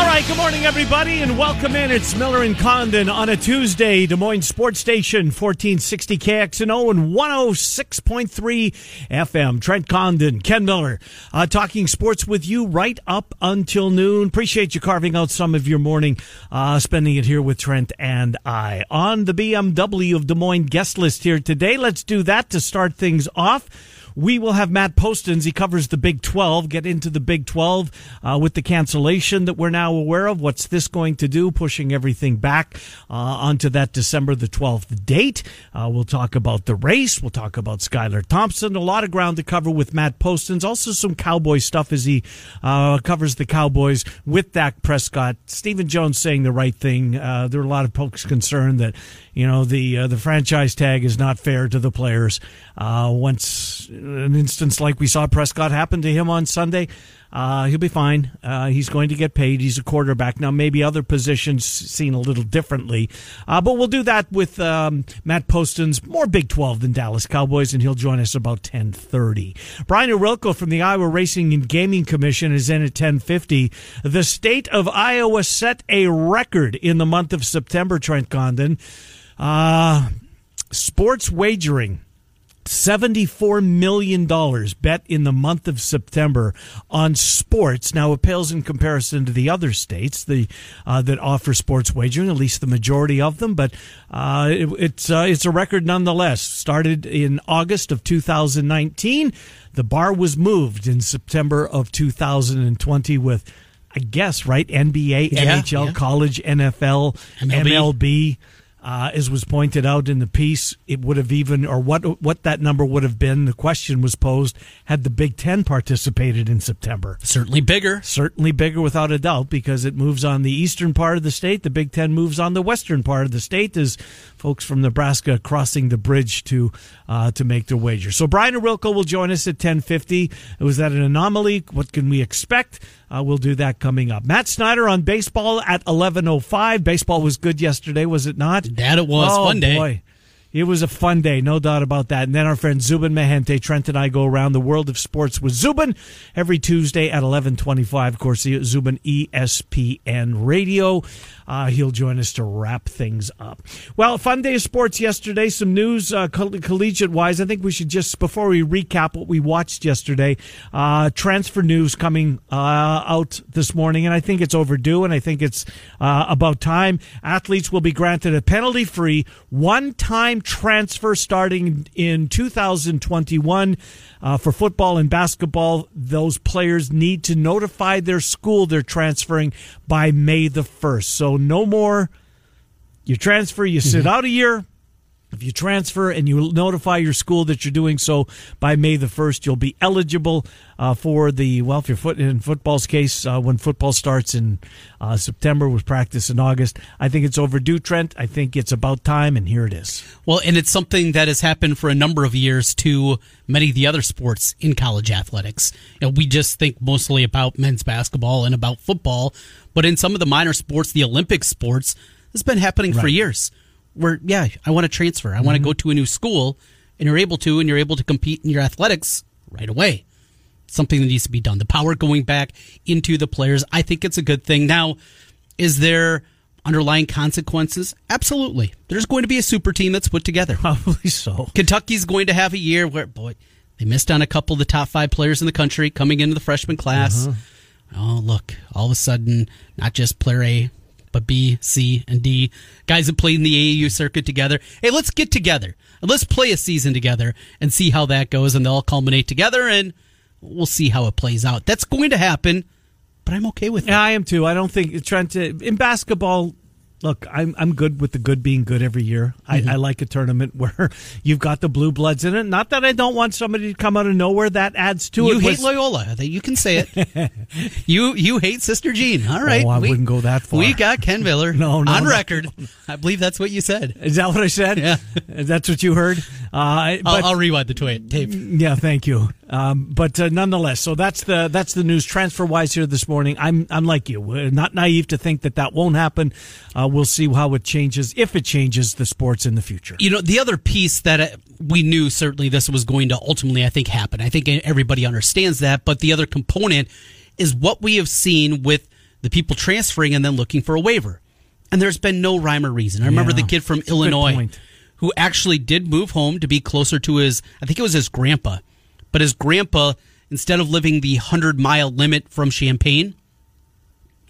All right, good morning, everybody, and welcome in. It's Miller and Condon on a Tuesday, Des Moines Sports Station, 1460 KXNO and 106.3 FM. Trent Condon, Ken Miller, uh, talking sports with you right up until noon. Appreciate you carving out some of your morning, uh, spending it here with Trent and I. On the BMW of Des Moines guest list here today, let's do that to start things off. We will have Matt Postins. He covers the Big 12. Get into the Big 12 uh, with the cancellation that we're now aware of. What's this going to do? Pushing everything back uh, onto that December the 12th date. Uh, we'll talk about the race. We'll talk about Skylar Thompson. A lot of ground to cover with Matt Postins. Also some Cowboy stuff as he uh, covers the Cowboys with Dak Prescott. Stephen Jones saying the right thing. Uh, there are a lot of folks concerned that you know the uh, the franchise tag is not fair to the players. Once an instance like we saw Prescott happen to him on Sunday, uh, he'll be fine. Uh, he's going to get paid. He's a quarterback now. Maybe other positions seen a little differently, uh, but we'll do that with um, Matt Postins more Big Twelve than Dallas Cowboys, and he'll join us about ten thirty. Brian Ohorilko from the Iowa Racing and Gaming Commission is in at ten fifty. The state of Iowa set a record in the month of September. Trent Condon, uh, sports wagering $74 million bet in the month of September on sports. Now, it pales in comparison to the other states the, uh, that offer sports wagering, at least the majority of them, but uh, it, it's, uh, it's a record nonetheless. Started in August of 2019. The bar was moved in September of 2020 with, I guess, right? NBA, Yeah, NHL, yeah. college, NFL, MLB. MLB. Uh, as was pointed out in the piece, it would have even, or what what that number would have been. The question was posed: Had the Big Ten participated in September? Certainly bigger. Certainly bigger, without a doubt, because it moves on the eastern part of the state. The Big Ten moves on the western part of the state as folks from Nebraska crossing the bridge to uh, to make their wager. So Brian Ohorilko will join us at ten fifty. Was that an anomaly? What can we expect? Uh, we'll do that coming up. Matt Snyder on baseball at eleven oh five. Baseball was good yesterday, was it not? That it was. Oh, Fun day. Boy. It was a fun day, no doubt about that. And then our friend Zubin Mehenti, Trent and I go around the world of sports with Zubin every Tuesday at 1125. Of course, Zubin ESPN Radio. Uh, he'll join us to wrap things up. Well, fun day of sports yesterday. Some news uh, coll- collegiate wise. I think we should just, before we recap what we watched yesterday, uh, transfer news coming uh, out this morning. And I think it's overdue and I think it's uh, about time. Athletes will be granted a penalty free one time transfer starting in 2021 uh, for football and basketball. Those players need to notify their school they're transferring by May the 1st. So no more. You transfer, you sit out a year. If you transfer and you notify your school that you're doing so by May the 1st, you'll be eligible uh, for the, well, if you're foot, in football's case, uh, when football starts in uh, September with practice in August. I think it's overdue, Trent. I think it's about time, and here it is. Well, and it's something that has happened for a number of years to many of the other sports in college athletics. You know, we just think mostly about men's basketball and about football, but in some of the minor sports, the Olympic sports, it's been happening for years. Where, yeah, I want to transfer. I want to mm-hmm. go to a new school, and you're able to, and you're able to compete in your athletics right away. Something that needs to be done. The power going back into the players. I think it's a good thing. Now, is there underlying consequences? Absolutely. There's going to be a super team that's put together. Probably so. Kentucky's going to have a year where, boy, they missed on a couple of the top five players in the country coming into the freshman class. Uh-huh. Oh, look, all of a sudden, not just player A, but B, C, and D, guys that played in the AAU circuit together. Hey, let's get together. Let's play a season together and see how that goes, and they'll culminate together, and we'll see how it plays out. That's going to happen, but I'm okay with it. Yeah, I am too. I don't think Trent uh, in basketball. Look, I'm I'm good with the good being good every year. Mm-hmm. I, I like a tournament where you've got the blue bloods in it. Not that I don't want somebody to come out of nowhere. That adds to You it. You hate Was- Loyola. That You can say it. you you hate Sister Jean. All right. Oh, I wouldn't go that far. We got Ken Miller No, no, on no. record. I believe that's what you said. Is that what I said? Yeah. that's what you heard. Uh, but, I'll, I'll rewind the tweet tape. Yeah, thank you. Um, but uh, nonetheless, so that's the that's the news transfer wise here this morning. I'm I'm like you, We're not naive to think that that won't happen. Uh, we'll see how it changes if it changes the sports in the future. You know, the other piece that uh, we knew certainly this was going to ultimately, I think, happen. I think everybody understands that. But the other component is what we have seen with the people transferring and then looking for a waiver. And there's been no rhyme or reason. I remember Yeah, the kid from Illinois who actually did move home to be closer to his, I think it was his grandpa. But his grandpa, instead of living the 100 mile limit from Champaign,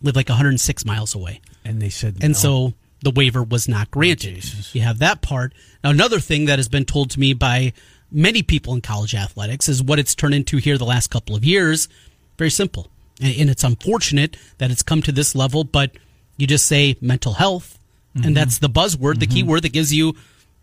lived like 106 miles away. And they said, And no. so the waiver was not granted. you have that part. Now, another thing that has been told to me by many people in college athletics is what it's turned into here the last couple of years. Very simple. And, it's unfortunate that it's come to this level, but you just say mental health, Mm-hmm. and that's the buzzword, the keyword that gives you,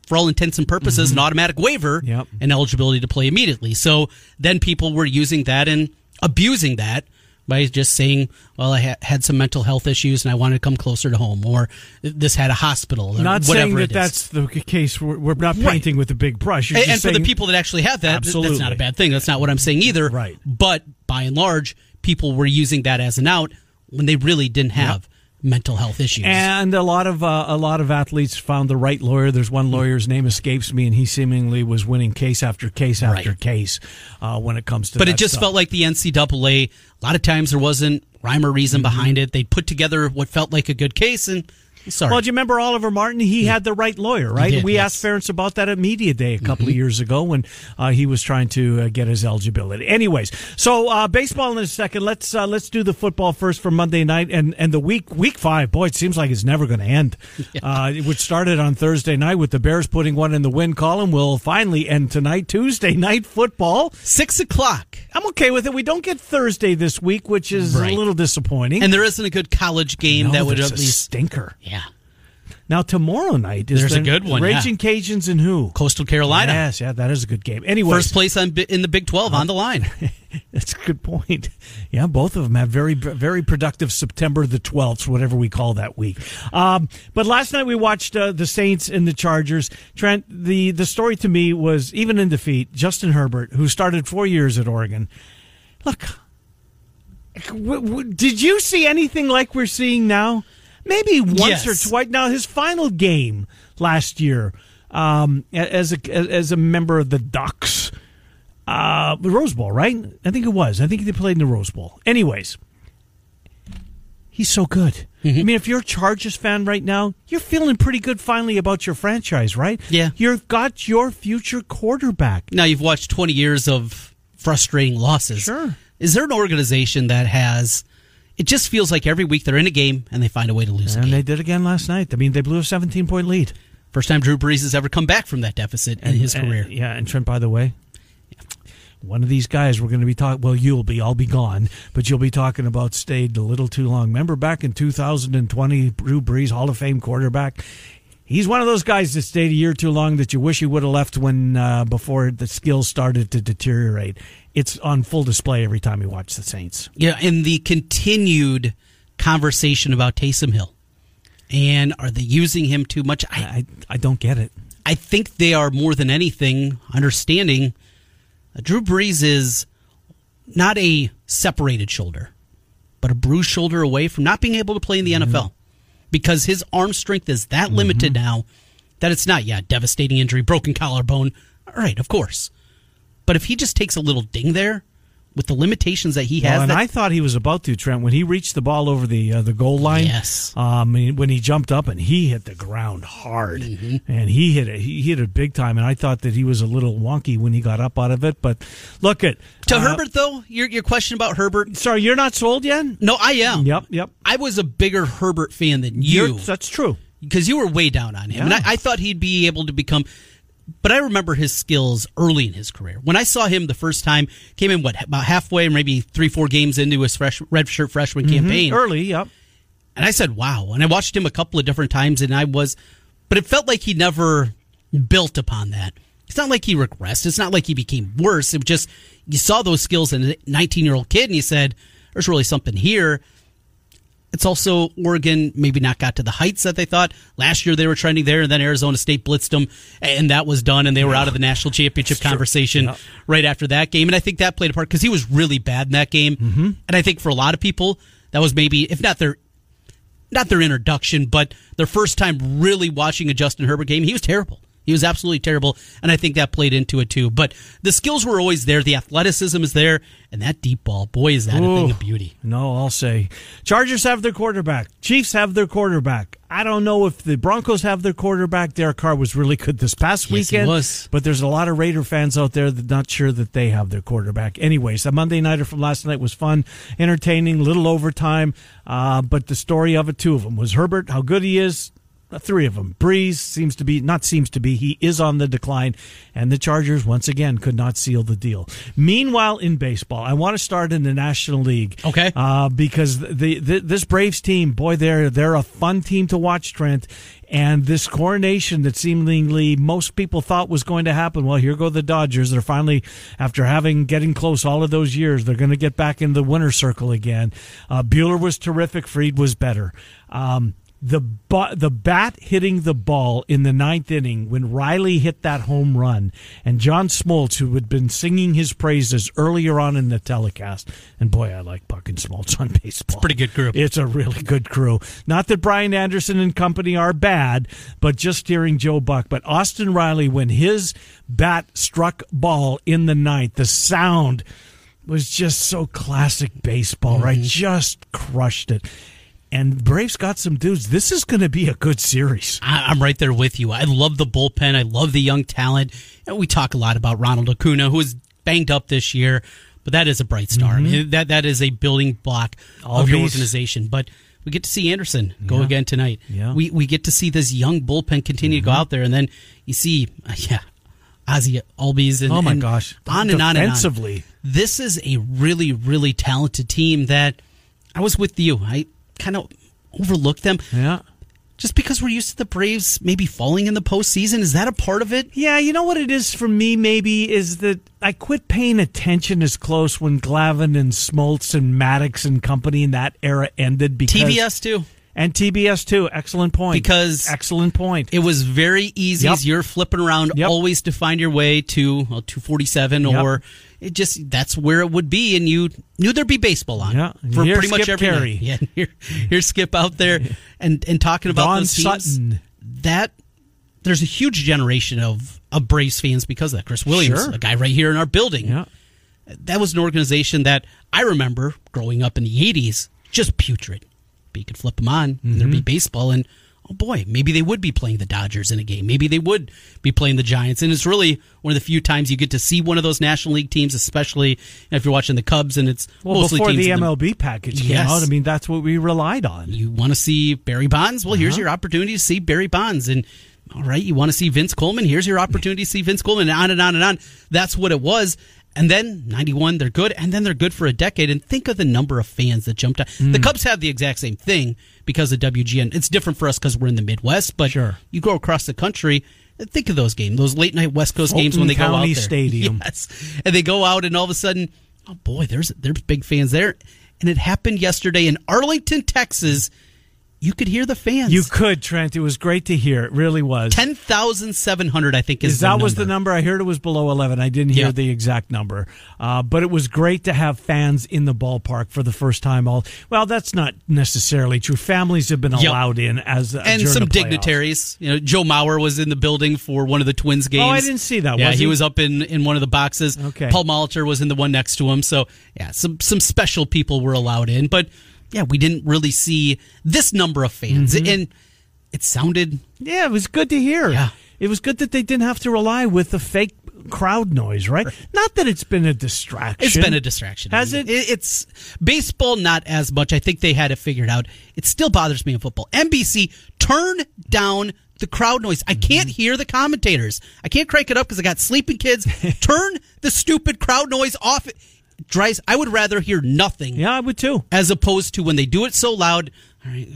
for all intents and purposes, an automatic waiver Mm-hmm. Yep. and eligibility to play immediately. So then people were using that and abusing that by just saying, well, I ha- had some mental health issues and I wanted to come closer to home, or this had a hospital, or not whatever saying that that's the case. We're, we're not Right. painting with a big brush. You're and, and for the people that actually have that, th- that's not a bad thing. That's not what I'm saying either. Right. But by and large, people were using that as an out when they really didn't have mental health issues. And a lot of uh, a lot of athletes found the right lawyer. There's one lawyer's name escapes me, and he seemingly was winning case after case after Right. case uh, when it comes to. but it just stuff. felt like the NCAA. A lot of times there wasn't rhyme or Mm-hmm. reason behind it. They put together what felt like a good case, and sorry. Well, do you remember Oliver Martin? He had the right lawyer, right? did, we yes. asked Ferentz about that at Media Day a couple of Mm-hmm. years ago when uh, he was trying to uh, get his eligibility. Anyways, so uh, baseball in a second. Let's uh, let's do the football first for Monday night and and the week week five. Boy, it seems like it's never going to end. Uh, which started on Thursday night with the Bears putting one in the win column. Will finally end tonight, Tuesday night football. Six o'clock. I'm okay with it. We don't get Thursday this week, which is Right. a little disappointing. And there isn't a good college game No, that would at a least. stinker. Yeah. Now tomorrow night is There's a good one, yeah. Raging Cajuns and who? Coastal Carolina. Yes, yeah, that is a good game. Anyway, First place in the Big 12 on the line. that's a good point. Yeah, both of them have very very productive September the twelfth, whatever we call that week. Um, but last night we watched uh, the Saints and the Chargers. Trent, the the story to me was even in defeat, Justin Herbert, who started four years at Oregon. Look, w- w- did you see anything like we're seeing now? Maybe once Yes. or twice. Now his final game last year, um, as a as a member of the Ducks, uh, the Rose Bowl, right? I think it was. I think they played in the Rose Bowl. Anyways, he's so good. Mm-hmm. I mean, if you're a Chargers fan right now, you're feeling pretty good finally about your franchise, right? Yeah. You've got your future quarterback. Now you've watched 20 years of frustrating losses. Sure. Is there an organization that has? It just feels like every week they're in a game and they find a way to lose And they did again last night. I mean, they blew a 17 point lead. First time Drew Brees has ever come back from that deficit in his And- career. yeah, and Trent, by the way, one of these guys we're going to be talking. Well, you'll be. I'll be gone, but you'll be talking about stayed a little too long. Remember back in 2020, Drew Brees, Hall of Fame quarterback. He's one of those guys that stayed a year too long that you wish he would have left when uh, before the skills started to deteriorate. It's on full display every time you watch the Saints. Yeah, and the continued conversation about Taysom Hill. And are they using him too much? I, I I don't get it. I think they are more than anything understanding Drew Brees is not a separated shoulder, but a bruised shoulder away from not being able to play in the mm-hmm. NFL because his arm strength is that limited mm-hmm. now that it's not, yeah, devastating injury, broken collarbone. All right, of course. But if he just takes a little ding there with the limitations that he has, Well, and that- I thought he was about to Trent when he reached the ball over the uh, the goal line. Yes. Um, when he jumped up and he hit the ground hard, Mm-hmm. and he hit it. He hit it big time. And I thought that he was a little wonky when he got up out of it. But look at to uh, Herbert, though, your, your question about Herbert, Sorry, you're not sold yet. no, I am. Yep, yep. I was a bigger Herbert fan than You're- that's true. because you were way down on him, and I, I thought he'd be able to become. But I remember his skills early in his career. When I saw him the first time, came in what about halfway, maybe three, four games into his fresh red shirt freshman mm-hmm. campaign, Early, yep. And I said, wow. And I watched him a couple of different times and I was, but it felt like he never built upon that. It's not like he regressed. It's not like he became worse. It was just, you saw those skills in a 19 year old kid and you said, there's really something here. It's also Oregon maybe not got to the heights that they thought. Last year they were trending there, and then Arizona State blitzed them, and that was done, and they were out of the national championship conversation Yeah. right after that game. And I think that played a part because he was really bad in that game. Mm-hmm. And I think for a lot of people, that was maybe, if not their not their introduction, but their first time really watching a Justin Herbert game. He was terrible. He was absolutely terrible, and I think that played into it too. But the skills were always there. The athleticism is there, and that deep ball, boy, is that a thing of beauty. No, I'll say Chargers have their quarterback. Chiefs have their quarterback. I don't know if the Broncos have their quarterback. Derek Carr was really good this past Yes, he weekend. was. But there's a lot of Raider fans out there that not sure that they have their quarterback. Anyways, a Monday nighter from last night was fun, entertaining, little overtime. Uh, but the story of it, two of them, was Herbert, how good he is. Three of them. Brees seems to be, not seems to be, he is on the decline. And the Chargers, once again, could not seal the deal. Meanwhile, in baseball, I want to start in the National League. Okay. Uh, because the, the this Braves team, boy, they're they're a fun team to watch, Trent. And this coronation that seemingly most people thought was going to happen. Well, here go the Dodgers. They're finally, after having getting close all of those years, they're going to get back in the winner circle again. Uh, Buehler was terrific. Fried was better. Um, the bu- the bat hitting the ball in the ninth inning when Riley hit that home run, and John Smoltz, who had been singing his praises earlier on in the telecast, and boy, I like Buck and Smoltz on baseball. pretty good group. It's a really good crew. Not that Brian Anderson and company are bad, but just hearing Joe Buck. But Austin Riley, when his bat struck ball in the ninth, the sound was just so classic baseball, right? Mm-hmm. Just crushed it. And Braves got some dudes. This is going to be a good series. I, I'm right there with you. I love the bullpen. I love the young talent. And we talk a lot about Ronald Acuna, who is banged up this year, but that is a bright star. I mean, that that is a building block of your organization. But we get to see Anderson go again tonight. Yeah. We we get to see this young bullpen continue to go out there, and then you see, uh, yeah, Ozzy Albies and Oh my and gosh. on and on and on. Defensively. This is a really really talented team that I was with you. I kind of overlooked them Yeah. just because we're used to the Braves maybe falling in the postseason? Is that a part of it? Yeah, you know what it is for me, maybe, is that I quit paying attention as close when Glavine and Smoltz and Maddux and company in that era ended because TBS too. and TBS too. Excellent point. Because- excellent point. It was very easy Yep. as you're flipping around Yep. always to find your way to well, 247 Yep. or it just that's where it would be and you knew there'd be baseball on Yeah. for Here's pretty much Skip every Caray. night. Yeah, here, here's Skip out there and and talking about Don those teams. Sutton. That there's a huge generation of of Braves fans because of that. Chris Williams, Sure. a guy right here in our building. Yeah. that was an organization that I remember growing up in the 80s, just putrid. But you could flip them on, and there'd be mm-hmm. baseball, and oh boy, maybe they would be playing the Dodgers in a game. Maybe they would be playing the Giants. And it's really one of the few times you get to see one of those National League teams, especially if you're watching the Cubs and it's Well, mostly before the MLB package came Yes. out, I mean, that's what we relied on. you want to see Barry Bonds? Well, Uh-huh. here's your opportunity to see Barry Bonds. And all right, you want to see Vince Coleman? Here's your opportunity to see Vince Coleman. And on and on and on. That's what it was. And then 91, they're good. And then they're good for a decade. And think of the number of fans that jumped out. Hmm. The Cubs have the exact same thing because of WGN. It's different for us because we're in the Midwest, but Sure. you go across the country. Think of those games, those late night West Coast games when they Fulton go out County there. Stadium. Yes, and they go out, and all of a sudden, oh boy, there's there's big fans there, and it happened yesterday in Arlington, Texas. You could hear the fans. You could, Trent. It was great to hear. It really was. ten thousand seven hundred, I think, is, Is that was the number. number? I heard it was below 11. I didn't hear Yeah. the exact number. Uh, but it was great to have fans in the ballpark for the first time. All Well, that's not necessarily true. Families have been Yep. allowed in as uh, and some dignitaries. You know, Joe Mauer was in the building for one of the Twins games. Oh, I didn't see that. Yeah, Was he? he? was up in, in one of the boxes. Okay. Paul Molitor was in the one next to him. So yeah, some some special people were allowed in, but yeah, we didn't really see this number of fans, Mm-hmm. and it sounded Yeah, it was good to hear. Yeah. It was good that they didn't have to rely with the fake crowd noise, right? Not that it's been a distraction. It's been a distraction. Has I mean, it? It's baseball, not as much. I think they had it figured out. It still bothers me in football. NBC, turn down the crowd noise. I can't Mm-hmm. hear the commentators. I can't crank it up because I got sleeping kids. turn the stupid crowd noise off. Drives. I would rather hear nothing Yeah, I would too. as opposed to when they do it so loud. All right,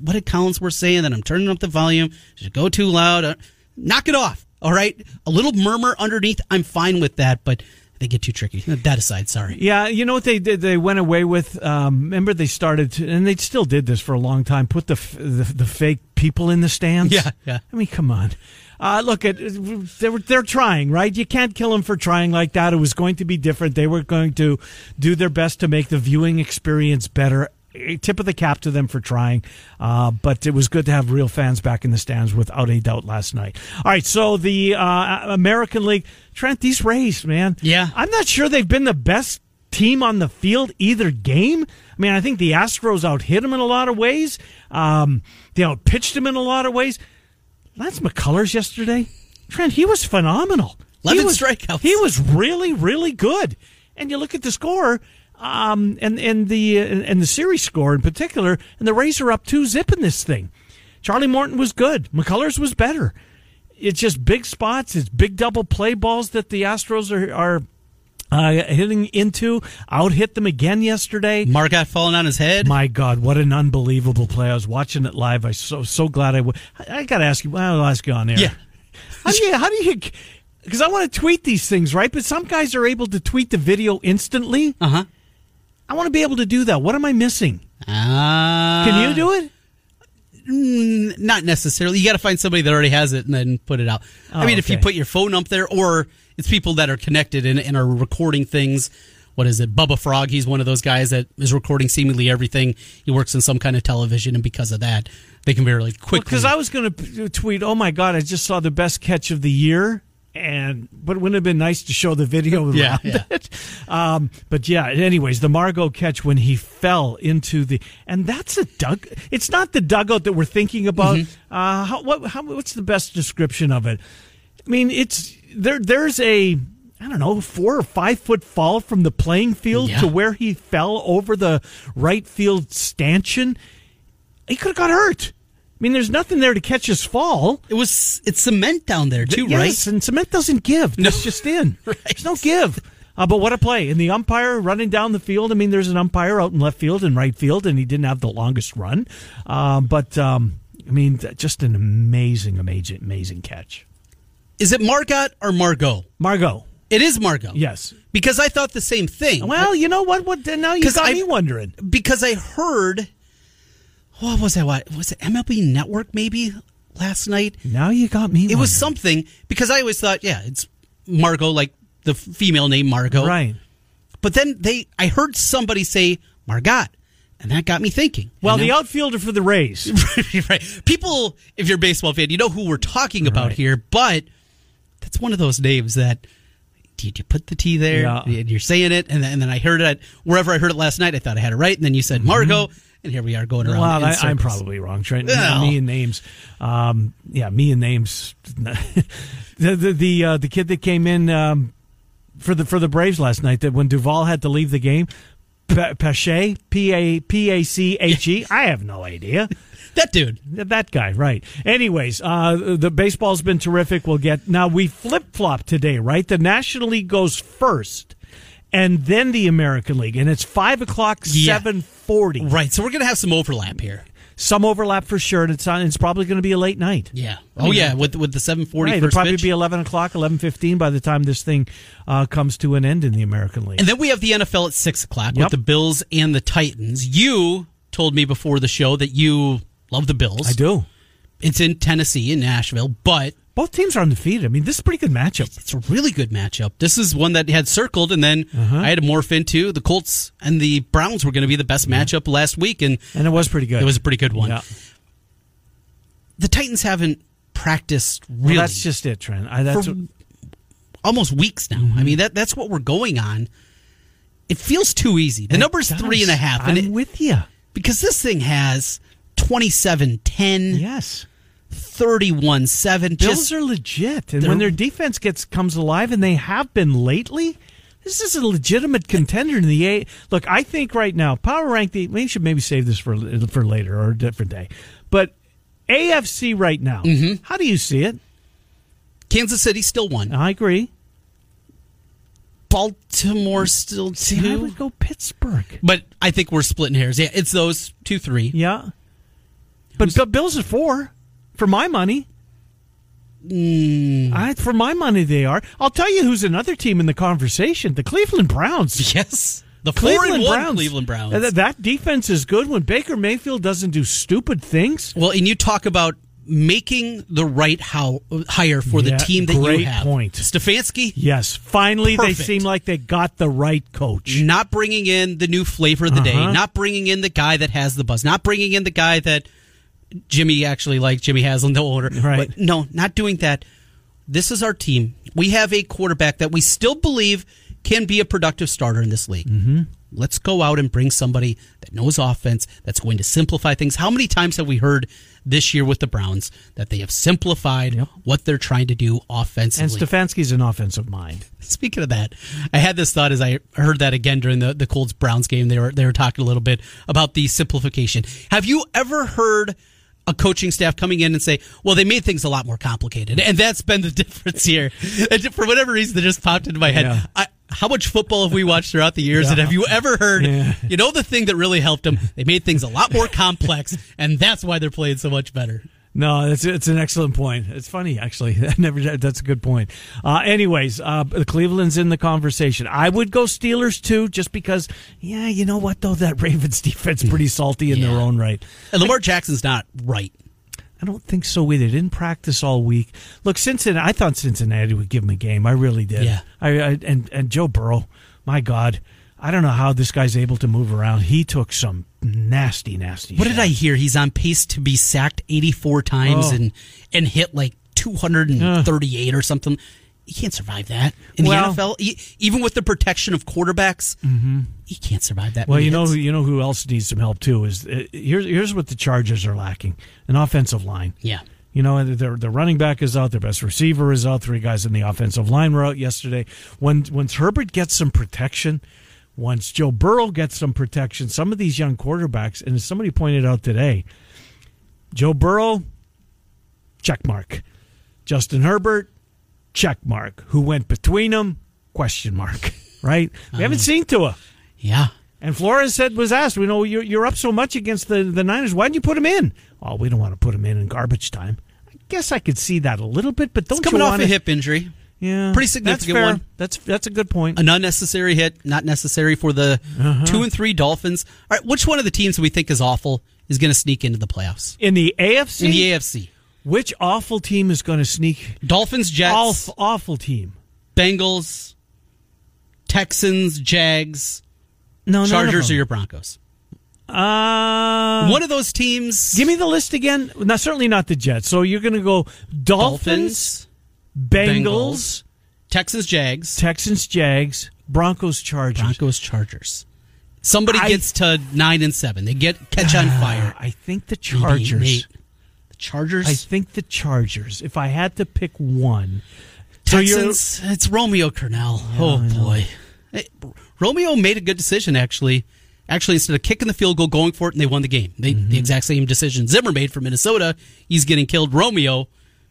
what did Collinsworth say? And then I'm turning up the volume. It go too loud? Uh, knock it off. All right, a little murmur underneath. I'm fine with that, but they get too tricky. That aside, sorry. Yeah, you know what they did? They went away with. Um, remember, they started, to, and they still did this for a long time. Put the, f- the the fake people in the stands. Yeah, yeah. I mean, come on. Uh, look, at they're they're trying, right? You can't kill them for trying like that. It was going to be different. They were going to do their best to make the viewing experience better. A Tip of the cap to them for trying, uh, but it was good to have real fans back in the stands without a doubt last night. All right, so the uh, American League, Trent, these Rays, man, Yeah. I'm not sure they've been the best team on the field either game. I mean, I think the Astros out hit them in a lot of ways. Um, they out pitched them in a lot of ways. Lance McCullers yesterday, Trent, he was phenomenal. 11 he was, strikeouts. He was really, really good. And you look at the score, um, and and the and the series score in particular, and the Rays are up two zip in this thing. Charlie Morton was good. McCullers was better. It's just big spots. It's big double play balls that the Astros are are uh, hitting into. Out hit them again yesterday. Margot falling on his head. My God, what an unbelievable play! I was watching it live. I so so glad I. W- I, I got to ask you. Well, I'll ask you on air. Yeah. How do you? How do you? Because I want to tweet these things, right? But some guys are able to tweet the video instantly. Uh huh. I want to be able to do that. What am I missing? Ah. Can you do it? Mm, not necessarily. You got to find somebody that already has it and then put it out. I Oh, mean, if you put your phone up there, or it's people that are connected and, and are recording things. What is it? Bubba Frog. He's one of those guys that is recording seemingly everything. He works in some kind of television, and because of that, they can very quickly. Because I was going to tweet, "Oh my God, I just saw the best catch of the year." And but it wouldn't have been nice to show the video around Yeah, yeah. it. Um, but yeah, anyways, the Margot catch when he fell into the and that's a dug. It's not the dugout that we're thinking about. Mm-hmm. Uh, how, what, how, what's the best description of it? I mean, it's there. There's a I don't know four or five foot fall from the playing field Yeah. to where he fell over the right field stanchion. He could have got hurt. I mean, there's nothing there to catch his fall. it was it's cement down there too, yes, right? and cement doesn't give. No. It's just in. There's no give. Uh, but what a play. And the umpire running down the field. I mean, there's an umpire out in left field and right field, and he didn't have the longest run. Um, but, um, I mean, just an amazing, amazing, amazing catch. Is it Margot or Margot? Margot. It is Margot. Yes. Because I thought the same thing. Well, you know what? What now you got I- me wondering. because I heard what was that? What was it? MLB Network maybe last night. Now you got me. It was something because I always thought, yeah, it's Margot, like the female name Margot. right. But then they, I heard somebody say Margot, and that got me thinking. Well, the outfielder for the Rays. right. People, if you're a baseball fan, you know who we're talking about Right. here, but that's one of those names that did you put the T there? Yeah. And you're saying it, and then, and then I heard it wherever I heard it last night. I thought I had it right, and then you said Margot, and here we are going around. Well, I, I'm probably wrong, Trent. Well. Me and names, um, yeah, me and names. the the the, uh, the kid that came in um, for the for the Braves last night, that when Duvall had to leave the game, Pa- Pache, P A P A C H E. I have no idea. That dude. That guy, right? Anyways, uh, the baseball's been terrific. We'll get now. We flip flop today, right? The National League goes first, and then the American League, and it's five o'clock, Yeah. seven forty. Right. So we're gonna have some overlap here. Some overlap for sure, and it's on. It's probably going to be a late night. Yeah. Oh yeah. With with the seven forty Right, it'll probably pitch. be eleven o'clock, eleven fifteen by the time this thing uh, comes to an end in the American League. And then we have the NFL at six o'clock Yep. with the Bills and the Titans. You told me before the show that you love the Bills. I do. It's in Tennessee, in Nashville, but Both teams are undefeated. I mean, this is a pretty good matchup. it's a really good matchup. This is one that had circled, and then uh-huh. I had to morph into the Colts and the Browns were going to be the best matchup last week, and And it was pretty good. it was a pretty good one. Yeah. The Titans haven't practiced Well, really that's just it, Trent. I, that's for what- almost weeks now. I mm-hmm. mean that that's what we're going on. It feels too easy. The number's it does. three and a half, and I'm it, with you. because this thing has 27 10, Yes. 31 7. Bills are legit, and when their defense gets comes alive, and they have been lately, this is a legitimate contender in the A. Look, I think right now, power rank the. We should maybe save this for for later or a different day, but AFC right now. Mm-hmm. How do you see it? Kansas City still one. I agree. Baltimore still See, I would go Pittsburgh. But I think we're splitting hairs. Yeah, it's those two, three. Yeah. But Bill- Bills are four for my money. Hmm. I, for my money, they are. I'll tell you who's another team in the conversation: the Cleveland Browns. Yes. The Cleveland Browns. Cleveland Browns. That, that defense is good when Baker Mayfield doesn't do stupid things. Well, and you talk about making the right how, hire for the Yeah, team that great you have. point. Stefanski, Yes, finally Perfect. they seem like they got the right coach. not bringing in the new flavor of the day, Uh-huh. not bringing in the guy that has the buzz, not bringing in the guy that Jimmy actually liked, Jimmy Haslam, the owner. Right. But no, not doing that. This is our team. We have a quarterback that we still believe can be a productive starter in this league. Mm-hmm. Let's go out and bring somebody that knows offense, that's going to simplify things. How many times have we heard this year with the Browns that they have simplified Yep. what they're trying to do offensively? And? Stefanski's an offensive mind. Speaking of that, I had this thought as I heard that again during the the Colts Browns game. They were they were talking a little bit about the simplification. Have you ever heard a coaching staff coming in and say, "Well, they made things a lot more complicated," and that's been the difference here. And for whatever reason, that just popped into my head. Yeah. I, how much football have we watched throughout the years? And have you ever heard, Yeah. you know, the thing that really helped them? They made things a lot more complex, and that's why they're playing so much better. No, it's it's an excellent point. It's funny actually. I never. That's a good point. Uh, anyways, uh, Cleveland's in the conversation. I would go Steelers too, just because. Yeah, you know what though, that Ravens defense pretty salty in their own right. And Lamar Jackson's not right. I don't think so either. They didn't practice all week. Look, Cincinnati. I thought Cincinnati would give him a game. I really did. Yeah. I, I and and Joe Burrow. My God, I don't know how this guy's able to move around. He took some nasty, nasty. What did. I hear? He's on pace to be sacked 84 times Oh. and and hit like 238 or something. He can't survive that in Well- the NFL. E- Even with the protection of quarterbacks, He can't survive that. Well, you know, hits. who, you know who else needs some help too is uh, here's here's what the Chargers are lacking: an offensive line. yeah. You know, their their running back is out, their best receiver is out, three guys in the offensive line were out yesterday. When once Herbert gets some protection, once Joe Burrow gets some protection, some of these young quarterbacks, and as somebody pointed out today, Joe Burrow, check mark. Justin Herbert, check mark. Who went between them? Question mark. Right? We haven't uh-huh. seen Tua. Yeah. And Flores said was asked, you know, you're, you're up so much against the, the Niners. Why'd you put him in? Oh, we don't want to put him in in garbage time. I guess I could see that a little bit, but don't It's coming you off wanna, a hip injury. Yeah, Pretty significant that's one. That's that's a good point. An unnecessary hit, not necessary for the Uh-huh. two and three Dolphins. All right, which one of the teams we think is awful is going to sneak into the playoffs? In the AFC, In the AFC. which awful team is going to sneak? Dolphins, Jets, Awful, awful team. Bengals, Texans, Jags, No, Chargers, or your Broncos. Uh, One of those teams. Give me the list again. No, certainly not the Jets. So you're going to go Dolphins, Bengals, Bengals, Texans, Jags, Texans, Jags, Broncos, Chargers. Broncos, Chargers. Somebody I- gets to nine and seven. They get catch on fire. I think the Maybe Chargers. The Chargers. I think the Chargers. If I had to pick one, so Texans. it's Romeo Crennel. oh boy, Hey, Romeo made a good decision actually. Actually, instead of kicking the field goal, going for it, and they won the game. They, Mm-hmm. The exact same decision Zimmer made for Minnesota. He's getting killed. Romeo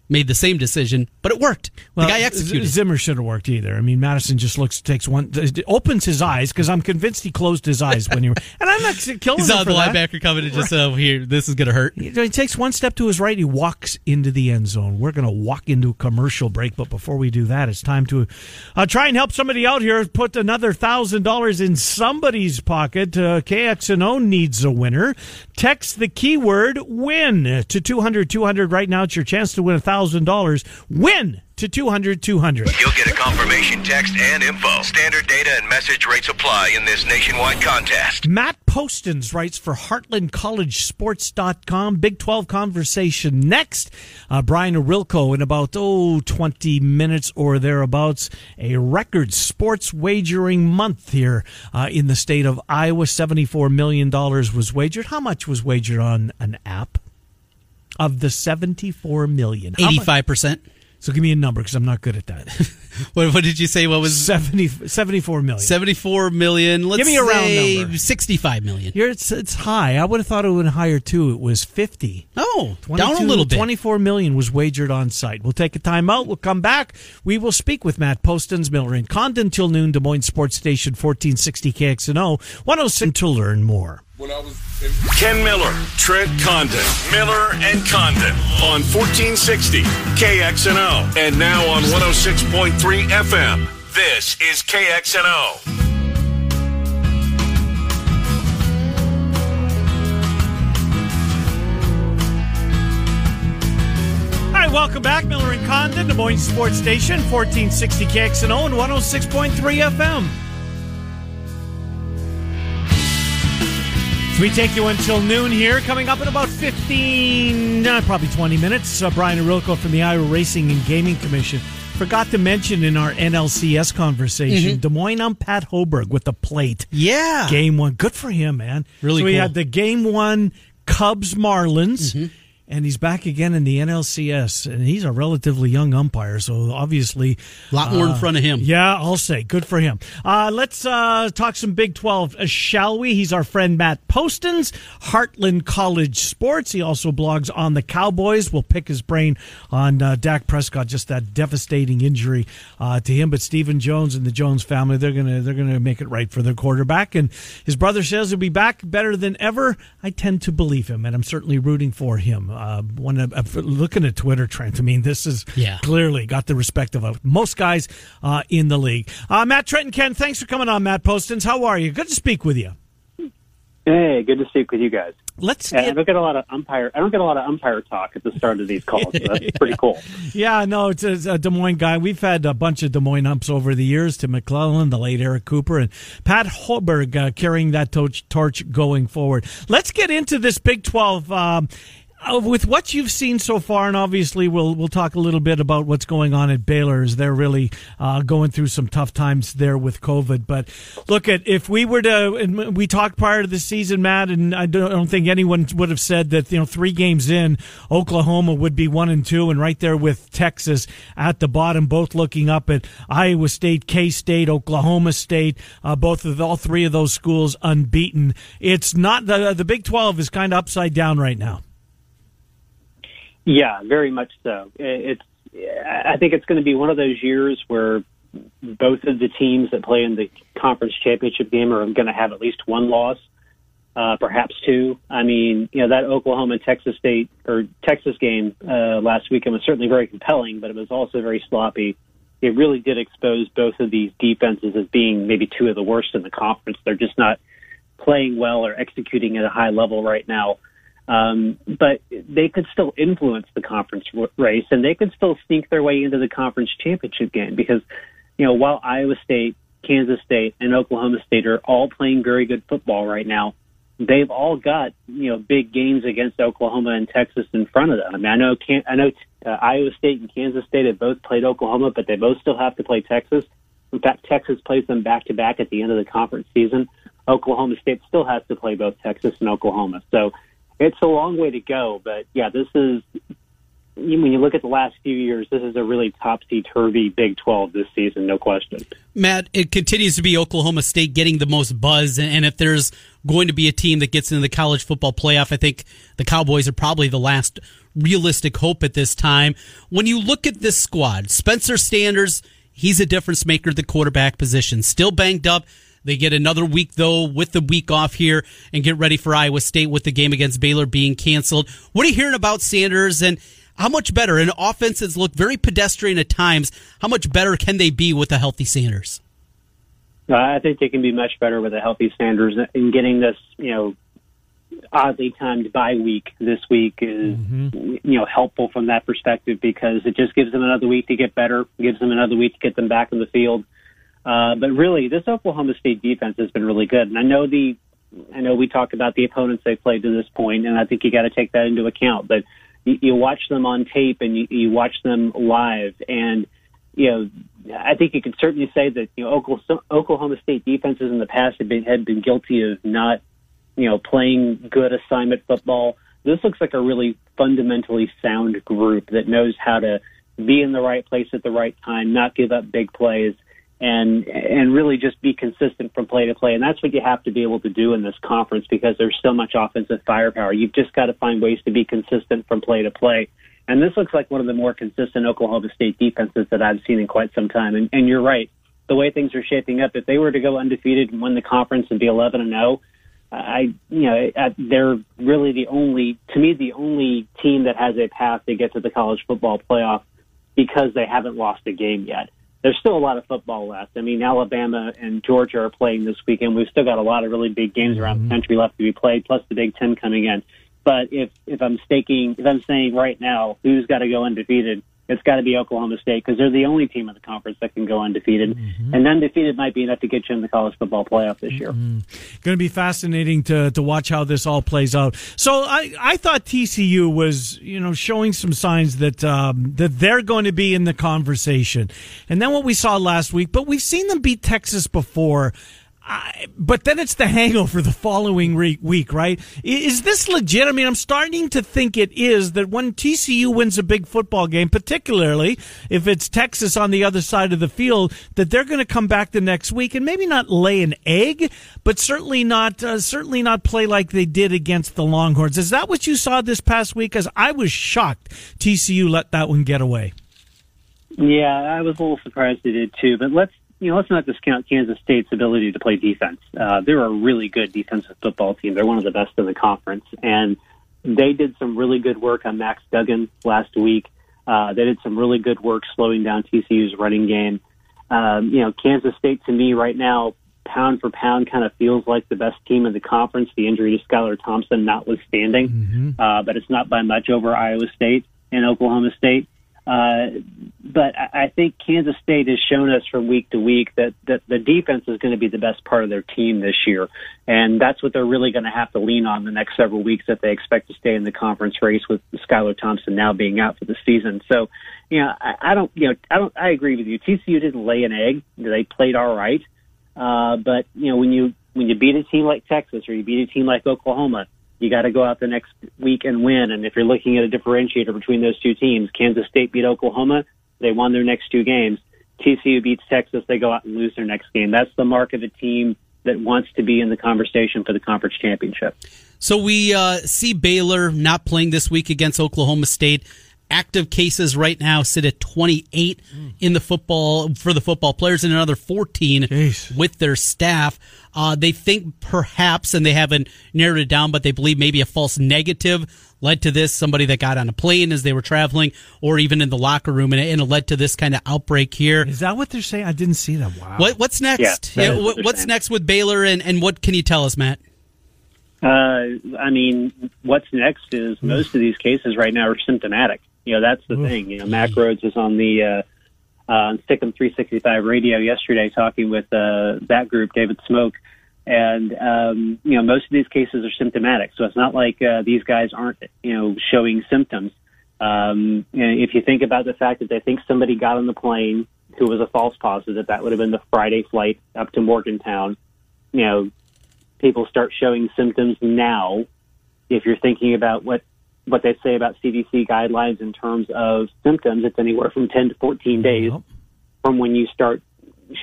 made the same decision, but it worked. well, the guy executed. Zimmer should have worked either. I mean, Mattison just looks takes one, opens his eyes because I'm convinced he closed his eyes when he and I'm not killing He's him the that. linebacker coming and just uh, here. This is gonna hurt. He he takes one step to his right. He walks into the end zone. We're going to walk into a commercial break, but before we do that, it's time to uh, try and help somebody out here. Put another thousand dollars in somebody's pocket. Uh, KXNO needs a winner. Text the keyword "win" to 200 200 right now. It's your chance to win a thousand dollars. Win to 200 200. You'll get a confirmation text and info. Standard data and message rates apply in this nationwide contest. Matt Postins writes for HeartlandCollegeSports.com. Big 12 conversation next. Uh, Brian Ohorilko in about, oh, 20 minutes or thereabouts. A record sports wagering month here uh, in the state of Iowa. $74 million was wagered. How much was wagered on an app? Of the 74 million. Eighty-five percent. So give me a number because I'm not good at that. What, what did you say? What was 70, 74 million. seventy-four million? Let's Give me a round say number. Sixty-five million. Here it's it's high. I would have thought it would have been higher too. It was 50. Oh, down a little bit. 24 million was wagered on site. We'll take a timeout. We'll come back. We will speak with Matt Postins, Miller and Condon till noon. Des Moines Sports Station 1460 KXNO 106 to learn more. When I was in. Ken Miller, Trent Condon, Miller and Condon on 1460 KXNO and now on 106.3 FM. This is KXNO. All right, welcome back, Miller and Condon, Des Moines Sports Station, 1460 KXNO and 106.3 FM. We take you until noon here. Coming up in about 15, uh, probably 20 minutes, uh, Brian Ohorilko from the Iowa Racing and Gaming Commission. Forgot to mention in our NLCS conversation, Des Moines on Pat Hoberg with the plate. Yeah. Game one. Good for him, man. Really So we cool. had the game one Cubs Marlins. And he's back again in the NLCS, and he's a relatively young umpire, so obviously A lot more in front of him. yeah, I'll say. Good for him. Uh, let's uh, talk some Big 12, uh, shall we? He's our friend Matt Postins, Heartland College Sports. He also blogs on the Cowboys. We'll pick his brain on uh, Dak Prescott, just that devastating injury uh, to him. But Stephen Jones and the Jones family, they're gonna they're gonna make it right for their quarterback. And his brother says he'll be back better than ever. I tend to believe him, and I'm certainly rooting for him. Uh, when uh, looking at Twitter, trends, I mean, this is Yeah. clearly got the respect of uh, most guys uh, in the league. Uh, Matt Trenton, Ken, thanks for coming on, Matt Postins. How are you? Good to speak with you. Hey, good to speak with you guys. Let's And I don't get a lot of umpire. I don't get a lot of umpire talk at the start of these calls. So that's pretty cool. yeah, no, it's a, a Des Moines guy. We've had a bunch of Des Moines umps over the years. Tim McClelland, the late Eric Cooper, and Pat Hoberg uh, carrying that torch, torch going forward. Let's get into this Big Twelve. Um, uh, with what you've seen so far, and obviously we'll we'll talk a little bit about what's going on at Baylor as they're really uh, going through some tough times there with COVID. But look at if we were to, we talked prior to the season, Matt, and I don't, I don't think anyone would have said that you know three games in, Oklahoma would be one and two, and right there with Texas at the bottom, both looking up at Iowa State, K State, Oklahoma State, uh, both of all three of those schools unbeaten. It's not the the Big Twelve is kind of upside down right now. Yeah, very much so. It's. I think it's going to be one of those years where both of the teams that play in the conference championship game are going to have at least one loss, uh, perhaps two. I mean, you know, that Oklahoma and Texas State or Texas game uh, last weekend was certainly very compelling, but it was also very sloppy. It really did expose both of these defenses as being maybe two of the worst in the conference. They're just not playing well or executing at a high level right now. Um, but they could still influence the conference race, and they could still sneak their way into the conference championship game because, you know, while Iowa State, Kansas State, and Oklahoma State are all playing very good football right now, they've all got you know big games against Oklahoma and Texas in front of them. I mean, I know can I know uh, Iowa State and Kansas State have both played Oklahoma, but they both still have to play Texas. In fact, Texas plays them back to back at the end of the conference season. Oklahoma State still has to play both Texas and Oklahoma. So it's a long way to go, but yeah, this is when you look at the last few years, this is a really topsy turvy Big 12 this season, no question. Matt, it continues to be Oklahoma State getting the most buzz, and if there's going to be a team that gets into the college football playoff, I think the Cowboys are probably the last realistic hope at this time. When you look at this squad, Spencer Sanders, he's a difference maker at the quarterback position, still banged up. They get another week though with the week off here and get ready for Iowa State with the game against Baylor being canceled. What are you hearing about Sanders and how much better? An offense that's looked very pedestrian at times. How much better can they be with a healthy Sanders? Uh, I think they can be much better with a healthy Sanders and getting this, you know, oddly timed bye week this week is, you know, helpful from that perspective because it just gives them another week to get better, gives them another week to get them back in the field. Uh, but really, this Oklahoma State defense has been really good, and I know the, I know we talked about the opponents they played to this point, and I think you got to take that into account. But you, you watch them on tape and you, you watch them live, and you know, I think you can certainly say that you know Oklahoma, State defenses in the past have been had been guilty of not, you know, playing good assignment football. This looks like a really fundamentally sound group that knows how to be in the right place at the right time, not give up big plays, and and really just be consistent from play to play. And that's what you have to be able to do in this conference because there's so much offensive firepower. You've just got to find ways to be consistent from play to play. And this looks like one of the more consistent Oklahoma State defenses that I've seen in quite some time. And, and you're right. The way things are shaping up, if they were to go undefeated and win the conference and be 11 and 0, I, you know, they're really the only, to me, the only team that has a path to get to the college football playoff because they haven't lost a game yet. There's still a lot of football left. I mean, Alabama and Georgia are playing this weekend. We've still got a lot of really big games around the mm-hmm. country left to be played, plus the Big Ten coming in. But if if I'm staking, if I'm saying right now, who's got to go undefeated? It's got to be Oklahoma State because they're the only team in the conference that can go undefeated, and undefeated might be enough to get you in the college football playoff this year. Going to be fascinating to to watch how this all plays out. So I I thought TCU was you know showing some signs that um, that they're going to be in the conversation, and then what we saw last week. But we've seen them beat Texas before. I, but then it's the hangover the following re- week, right? Is this legit? I mean, I'm starting to think it is that when TCU wins a big football game, particularly if it's Texas on the other side of the field, that they're going to come back the next week and maybe not lay an egg, but certainly not uh, certainly not play like they did against the Longhorns. Is that what you saw this past week? Because I was shocked TCU let that one get away. Yeah, I was a little surprised they did too. But let's you know let's not discount Kansas State's ability to play defense. Uh, they're a really good defensive football team. They're one of the best in the conference, and they did some really good work on Max Duggan last week. Uh, they did some really good work slowing down TCU's running game. Um, you know, Kansas State to me right now, pound for pound, kind of feels like the best team in the conference. The injury to Skylar Thompson notwithstanding, uh, but it's not by much over Iowa State and Oklahoma State. Uh, but I think Kansas State has shown us from week to week that, that the defense is going to be the best part of their team this year. And that's what they're really going to have to lean on the next several weeks if they expect to stay in the conference race with Skylar Thompson now being out for the season. So, you know, I, I don't, you know, I don't, I agree with you. TCU didn't lay an egg. They played all right. Uh, but, you know, when you, when you beat a team like Texas or you beat a team like Oklahoma, you got to go out the next week and win. And if you're looking at a differentiator between those two teams, Kansas State beat Oklahoma. They won their next two games. TCU beats Texas. They go out and lose their next game. That's the mark of a team that wants to be in the conversation for the conference championship. So we uh, see Baylor not playing this week against Oklahoma State. Active cases right now sit at 28 in the football for the football players and another 14 Jeez. with their staff. Uh, they think perhaps, and they haven't narrowed it down, but they believe maybe a false negative led to this. Somebody that got on a plane as they were traveling, or even in the locker room, and it, and it led to this kind of outbreak here. Is that what they're saying? I didn't see that. Wow. What, what's next? Yeah, that is what what- what's saying. next with Baylor, and, and what can you tell us, Matt? Uh, I mean, what's next is most of these cases right now are symptomatic. You know, that's the thing. You know, Mack Rhoades was on the uh, uh, on Stickum 365 radio yesterday talking with uh, that group, David Smoke, and um, you know, most of these cases are symptomatic. So it's not like uh, these guys aren't you know showing symptoms. Um, know, if you think about the fact that they think somebody got on the plane who was a false positive, that would have been the Friday flight up to Morgantown. You know, people start showing symptoms now. If you're thinking about what what they say about CDC guidelines in terms of symptoms, it's anywhere from 10 to 14 days Yep. from when you start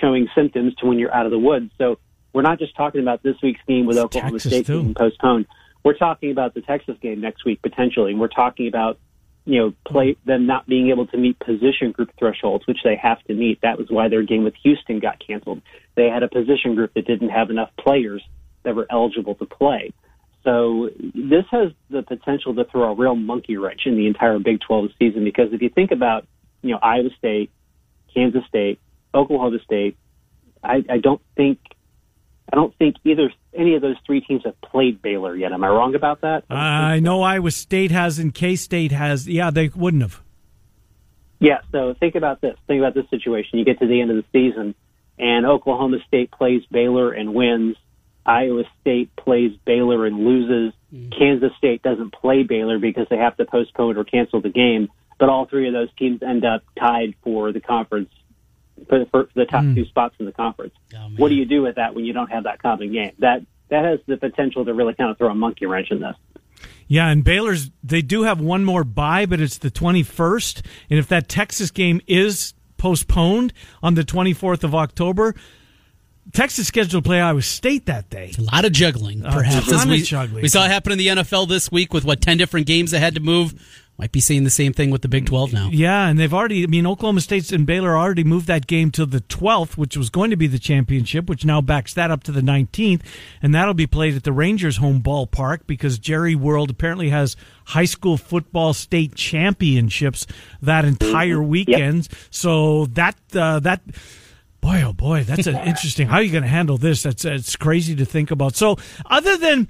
showing symptoms to when you're out of the woods. So we're not just talking about this week's game with It's Oklahoma Texas, State too. being postponed. We're talking about the Texas game next week potentially. And we're talking about you know play mm-hmm. them not being able to meet position group thresholds, which they have to meet. That was why their game with Houston got canceled. They had a position group that didn't have enough players that were eligible to play. So this has the potential to throw a real monkey wrench in the entire Big 12 season because if you think about, you know, Iowa State, Kansas State, Oklahoma State, I, I don't think I don't think either any of those three teams have played Baylor yet. Am I wrong about that? I know Iowa State has and K State has. Yeah, they wouldn't have. Yeah, so think about this. Think about this situation. You get to the end of the season, and Oklahoma State plays Baylor and wins. Iowa State plays Baylor and loses. Mm-hmm. Kansas State doesn't play Baylor because they have to postpone or cancel the game. But all three of those teams end up tied for the conference, for the, for the top mm. two spots in the conference. Oh, what do you do with that when you don't have that common game? That that has the potential to really kind of throw a monkey wrench in this. Yeah, and Baylor's they do have one more bye, but it's the 21st. And if that Texas game is postponed on the 24th of October, Texas scheduled to play Iowa State that day. A lot of juggling, A perhaps. ton of we, juggling. we saw it happen in the NFL this week with what ten different games that had to move. might be seeing the same thing with the Big 12 now. Yeah, and they've already, I mean, Oklahoma State and Baylor already moved that game to the 12th, which was going to be the championship, which now backs that up to the 19th. And that'll be played at the Rangers home ballpark because Jerry World apparently has high school football state championships that entire weekend. Yep. So that, uh, that, boy, oh boy, that's an interesting. How are you going to handle this? That's, it's crazy to think about. So other than,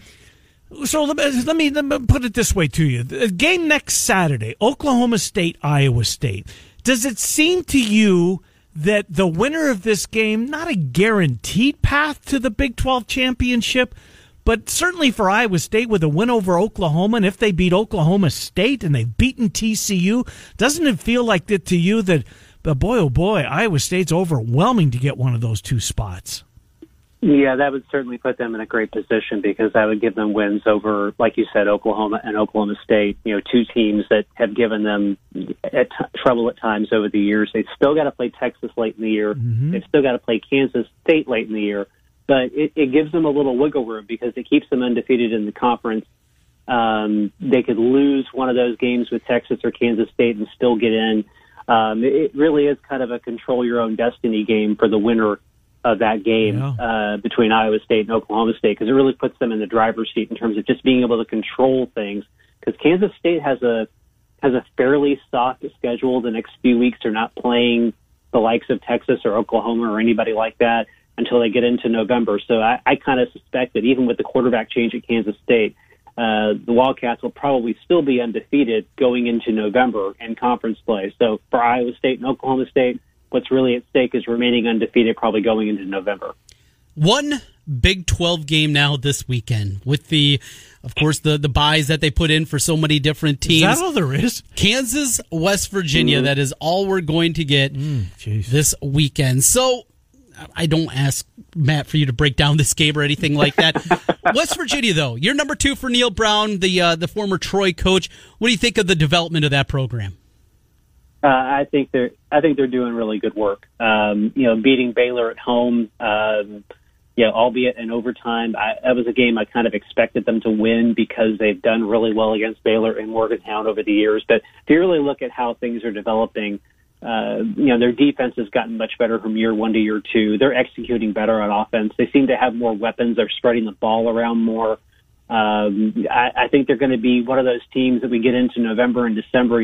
so let me, let me put it this way to you: the game next Saturday, Oklahoma State, Iowa State. Does it seem to you that the winner of this game, not a guaranteed path to the Big Twelve championship, but certainly for Iowa State with a win over Oklahoma, and if they beat Oklahoma State and they've beaten TCU, doesn't it feel like that to you that, boy, oh boy, Iowa State's overwhelming to get one of those two spots? Yeah, that would certainly put them in a great position because that would give them wins over, like you said, Oklahoma and Oklahoma State. You know, two teams that have given them at t- trouble at times over the years. They've still got to play Texas late in the year. Mm-hmm. They've still got to play Kansas State late in the year, but it, it gives them a little wiggle room because it keeps them undefeated in the conference. Um, they could lose one of those games with Texas or Kansas State and still get in. Um, it really is kind of a control your own destiny game for the winner of that game yeah. uh, between Iowa State and Oklahoma State because it really puts them in the driver's seat in terms of just being able to control things. Because Kansas State has a has a fairly soft schedule. The next few weeks they're not playing the likes of Texas or Oklahoma or anybody like that until they get into November. So I, I kind of suspect that even with the quarterback change at Kansas State, uh, the Wildcats will probably still be undefeated going into November in conference play. So for Iowa State and Oklahoma State, what's really at stake is remaining undefeated probably going into November. One Big 12 game now this weekend with the, of course, the, the buys that they put in for so many different teams. Is that all there is? Kansas, West Virginia. Mm. That is all we're going to get mm, this weekend. So I don't ask Matt for you to break down this game or anything like that. West Virginia, though, you're number two for Neal Brown, the uh, the former Troy coach. What do you think of the development of that program? Uh, I think they're I think they're doing really good work. Um, you know, beating Baylor at home, um, you know, albeit in overtime, I, that was a game I kind of expected them to win because they've done really well against Baylor and Morgantown over the years. But if you really look at how things are developing, uh, you know, their defense has gotten much better from year one to year two. They're executing better on offense. They seem to have more weapons. They're spreading the ball around more. Um, I, I think they're going to be one of those teams that we get into November and December.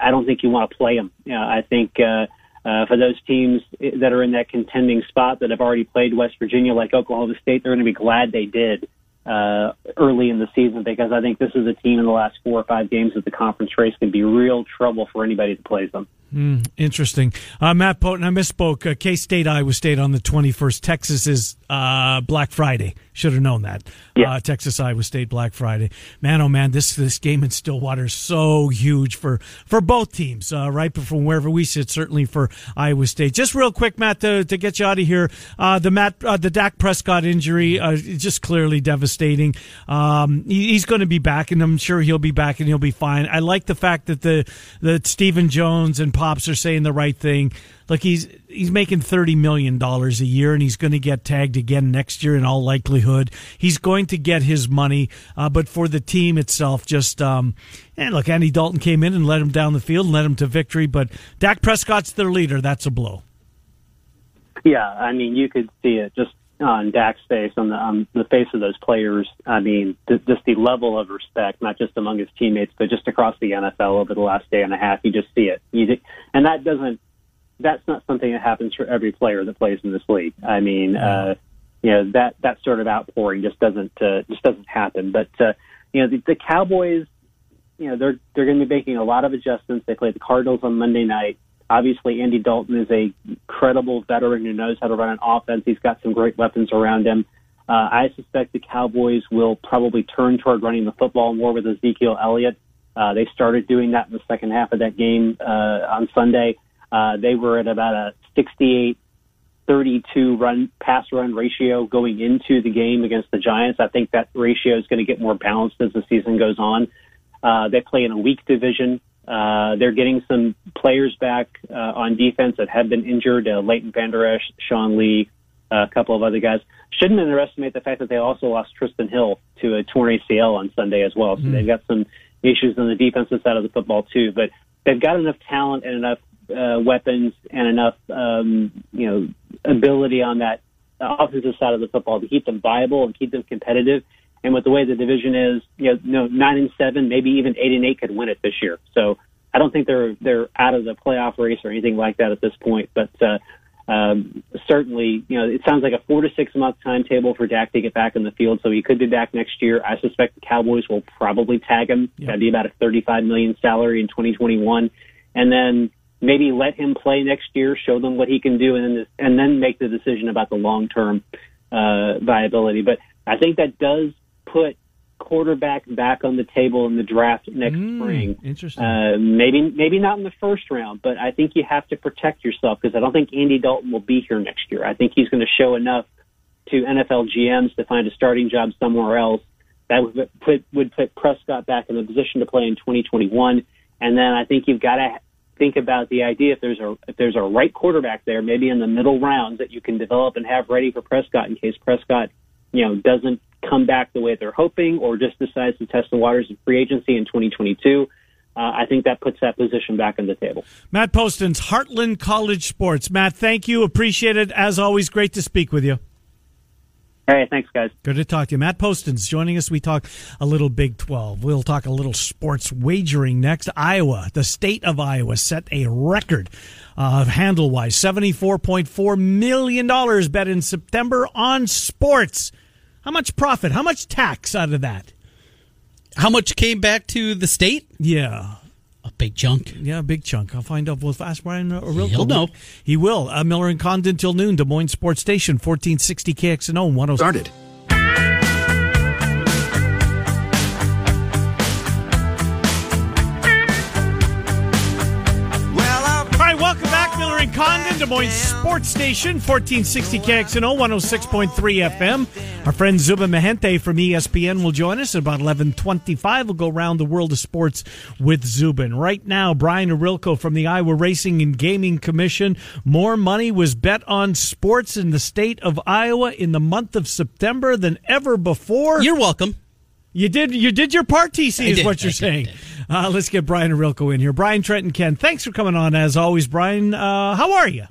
I don't think you want to play them. You know, I think uh, uh, for those teams that are in that contending spot that have already played West Virginia, like Oklahoma State, they're going to be glad they did uh, early in the season because I think this is a team in the last four or five games of the conference race can be real trouble for anybody that plays them. Mm, interesting. Uh, Matt Poten, I misspoke. Uh, K State, Iowa State on the 21st. Texas is uh, Black Friday. Should have known that. Yeah. Uh, Texas, Iowa State, Black Friday. Man, oh man, this this game in Stillwater is so huge for for both teams, uh, right? But from wherever we sit, certainly for Iowa State. Just real quick, Matt, to, to get you out of here. Uh, the Matt, the Dak Prescott injury, is just clearly devastating. Um, he, he's going to be back, and I'm sure he'll be back, and he'll be fine. I like the fact that the that Stephen Jones and pops are saying the right thing. Look, he's he's making thirty million dollars a year, and he's going to get tagged again next year in all likelihood. He's going to get his money, uh, but for the team itself, just um, and look, Andy Dalton came in and led him down the field and led him to victory. But Dak Prescott's their leader. That's a blow. Yeah, I mean, you could see it just on Dak's face, on the on the face of those players. I mean, th- just the level of respect, not just among his teammates, but just across the NFL over the last day and a half. You just see it, you, and that doesn't. That's not something that happens for every player that plays in this league. I mean, uh, you know that that sort of outpouring just doesn't uh, just doesn't happen. But uh, you know, the, the Cowboys, you know, they're they're going to be making a lot of adjustments. They play the Cardinals on Monday night. Obviously, Andy Dalton is a credible veteran who knows how to run an offense. He's got some great weapons around him. Uh, I suspect the Cowboys will probably turn toward running the football more with Ezekiel Elliott. Uh, they started doing that in the second half of that game uh, on Sunday. Uh, they were at about a 68 32 run pass run ratio going into the game against the Giants. I think that ratio is going to get more balanced as the season goes on. Uh, they play in a weak division. Uh, they're getting some players back uh, on defense that have been injured. Uh, Leighton Vander Esch, Sean Lee, uh, a couple of other guys. Shouldn't underestimate the fact that they also lost Trysten Hill to a torn ACL on Sunday as well. So mm. they've got some issues on the defensive side of the football too. But they've got enough talent and enough uh, weapons and enough um, you know ability on that offensive side of the football to keep them viable and keep them competitive. And with the way the division is, you know, nine and seven, maybe even eight and eight could win it this year. So I don't think they're they're out of the playoff race or anything like that at this point. But uh, um, certainly, you know, it sounds like a four to six month timetable for Dak to get back in the field. So he could be back next year. I suspect the Cowboys will probably tag him. Yep. That'd be about a 35 million salary in 2021, and then maybe let him play next year, show them what he can do, and then and then make the decision about the long term uh, viability. But I think that does put quarterback back on the table in the draft next mm, spring. Interesting. Uh, maybe maybe not in the first round, but I think you have to protect yourself because I don't think Andy Dalton will be here next year. I think he's going to show enough to NFL GMs to find a starting job somewhere else that would put would put Prescott back in a position to play in 2021. And then I think you've got to think about the idea if there's a if there's a right quarterback there, maybe in the middle rounds that you can develop and have ready for Prescott in case Prescott, you know, doesn't come back the way they're hoping or just decides to test the waters of free agency in 2022. Uh, I think that puts that position back on the table. Matt Postins Heartland College Sports. Matt, thank you. Appreciate it. As always, great to speak with you. Hey, thanks, guys. Good to talk to you. Matt Postins joining us. We talk a little Big 12. We'll talk a little sports wagering next. Iowa, the state of Iowa, set a record uh, handle wise $74.4 million bet in September on sports. How much profit? How much tax out of that? How much came back to the state? Yeah. A big chunk. Yeah, big chunk. I'll find out. We'll ask Brian Ohorilko. He'll know. He will. Uh, Miller and Condon till noon. Des Moines Sports Station, 1460 KXNO 10. Started. Condon, Des Moines Sports Station, 1460 KXNO, 106.3 FM. Our friend Zubin Mehenti from ESPN will join us at about 1125. We'll go around the world of sports with Zubin. Right now, Brian Ohorilko from the Iowa Racing and Gaming Commission. More money was bet on sports in the state of Iowa in the month of September than ever before. You're welcome. You did you did your part, TC, is did, what you're I saying. Did, uh, let's get Brian Ohorilko in here. Brian Trent, and Ken, thanks for coming on as always, Brian. Uh, how are you?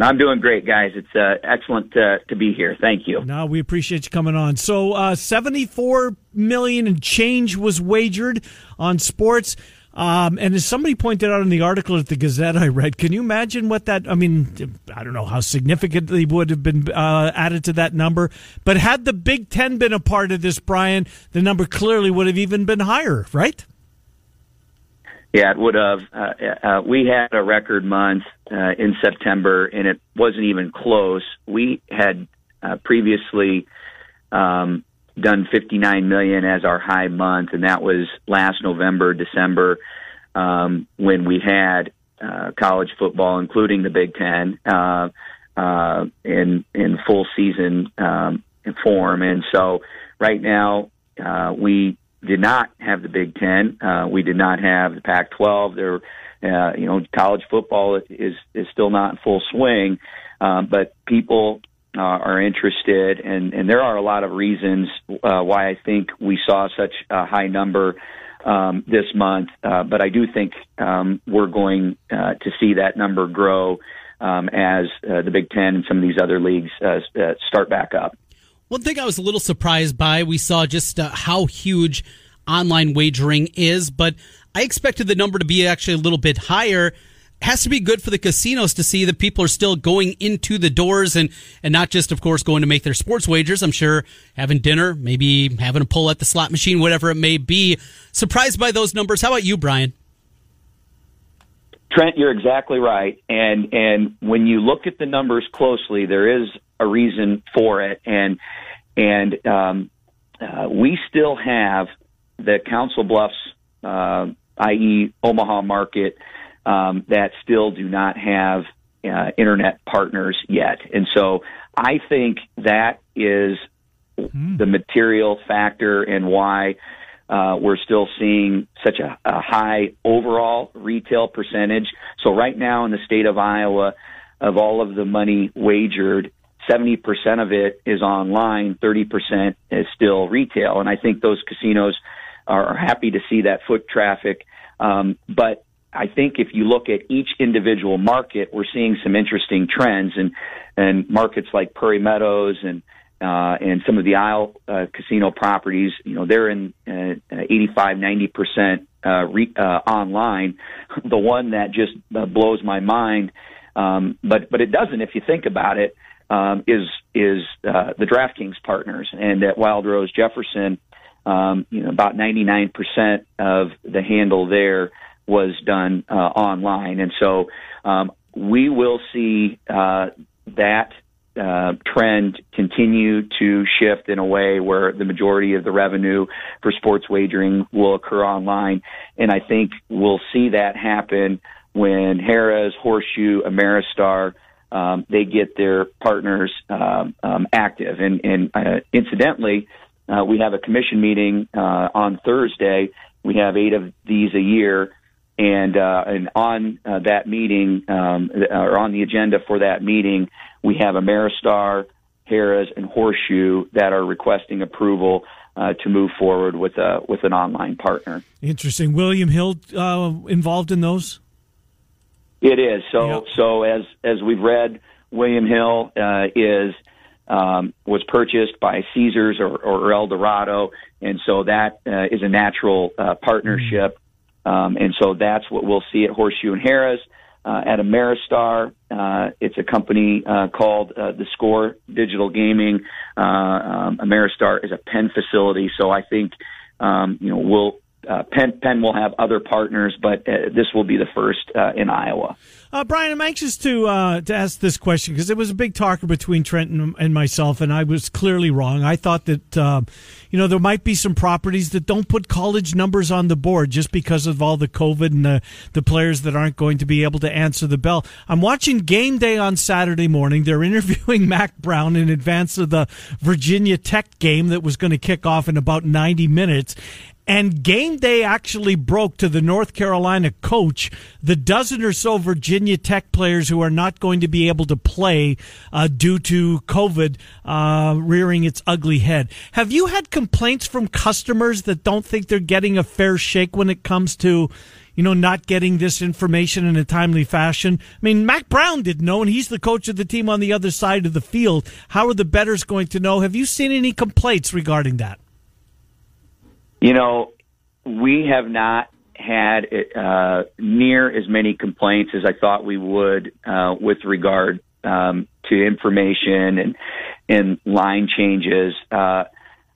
I'm doing great, guys. It's uh, excellent to, to be here. Thank you. No, we appreciate you coming on. So, uh, 74 million and change was wagered on sports. Um, and as somebody pointed out in the article at the Gazette I read, can you imagine what that? I mean, I don't know how significantly would have been uh, added to that number, but had the Big Ten been a part of this, Brian, the number clearly would have even been higher, right? Yeah, it would have. Uh, uh, we had a record month uh, in September, and it wasn't even close. We had uh, previously um, done 59 million as our high month, and that was last November, December, um, when we had uh, college football, including the Big Ten, uh, uh, in in full season um, form. And so, right now, uh, we did not have the Big Ten. Uh, we did not have the Pac-12. There, uh, you know, college football is is still not in full swing, um, but people uh, are interested, and, and there are a lot of reasons uh, why I think we saw such a high number um, this month. Uh, but I do think um, we're going uh, to see that number grow um, as uh, the Big Ten and some of these other leagues uh, start back up. One thing I was a little surprised by, we saw just how huge online wagering is, but I expected the number to be actually a little bit higher has to be good for the casinos to see that people are still going into the doors and and not just of course going to make their sports wagers. I'm sure having dinner maybe having a pull at the slot machine whatever it may be. Surprised by those numbers. How about you brian? Trent you're exactly right. And and when you look at the numbers closely there is a reason for it. And and um, uh, we still have the council bluffs uh, i.e omaha market um, that still do not have uh, internet partners yet. And so I think that is mm. the material factor and why uh, we're still seeing such a, a high overall retail percentage. So right now in the state of Iowa, of all of the money wagered, 70% of it is online, 30% is still retail. And I think those casinos are happy to see that foot traffic. Um, but I think if you look at each individual market, we're seeing some interesting trends, and and markets like Prairie Meadows and uh, and some of the Isle uh, casino properties, you know, they're in uh, 85, 90 percent uh, uh, online. The one that just uh, blows my mind, um, but but it doesn't if you think about it, um, is is uh, the DraftKings partners, and at Wild Rose Jefferson, um, you know, about 99 percent of the handle there was done uh, online, and so um, we will see uh, that uh, trend continue to shift in a way where the majority of the revenue for sports wagering will occur online, and I think we'll see that happen when Harrah's, Horseshoe, Ameristar. Um, they get their partners um, um, active, and, and uh, incidentally, uh, we have a commission meeting uh, on Thursday. We have eight of these a year, and uh, and on uh, that meeting um, or on the agenda for that meeting, we have Ameristar, Harrah's, and Horseshoe that are requesting approval uh, to move forward with a with an online partner. Interesting. William Hill uh, involved in those. It is so. Yep. So as as we've read, William Hill uh, is um, was purchased by Caesars or, or Eldorado, and so that uh, is a natural uh, partnership. Um, and so that's what we'll see at Horseshoe and Harrah's. Uh, at Ameristar, uh, it's a company uh, called uh, the Score Digital Gaming. Uh, um, Ameristar is a Penn facility, so I think um, you know we'll uh, Penn, Penn will have other partners, but uh, this will be the first uh, in Iowa. Uh, Brian, I'm anxious to uh, to ask this question because it was a big talker between Trenton and myself, and I was clearly wrong. I thought that uh, you know there might be some properties that don't put college numbers on the board just because of all the COVID and the, the players that aren't going to be able to answer the bell. I'm watching game day on Saturday morning. They're interviewing Mack Brown in advance of the Virginia Tech game that was going to kick off in about 90 minutes. And game day actually broke to the North Carolina coach the dozen or so Virginia Tech players who are not going to be able to play uh, due to COVID uh, rearing its ugly head. Have you had complaints from customers that don't think they're getting a fair shake when it comes to, you know, not getting this information in a timely fashion? I mean, Mack Brown didn't know, and he's the coach of the team on the other side of the field. How are the betters going to know? Have you seen any complaints regarding that? You know, we have not had uh, near as many complaints as I thought we would uh, with regard um, to information and and line changes. Uh,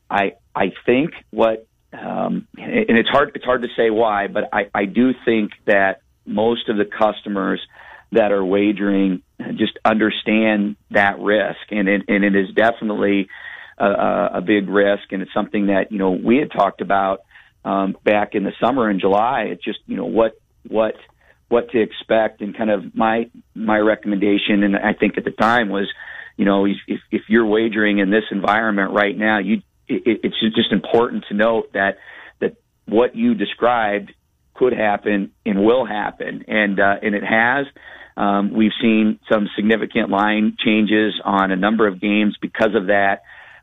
I I think what um, and it's hard it's hard to say why, but I, I do think that most of the customers that are wagering just understand that risk, and it, and it is definitely a, a big risk, and it's something that you know we had talked about um, back in the summer in July. It's just you know what what what to expect, and kind of my my recommendation, and I think at the time was, you know, if if you're wagering in this environment right now, you it, it's just important to note that that what you described could happen and will happen, and uh, and it has. Um, we've seen some significant line changes on a number of games because of that,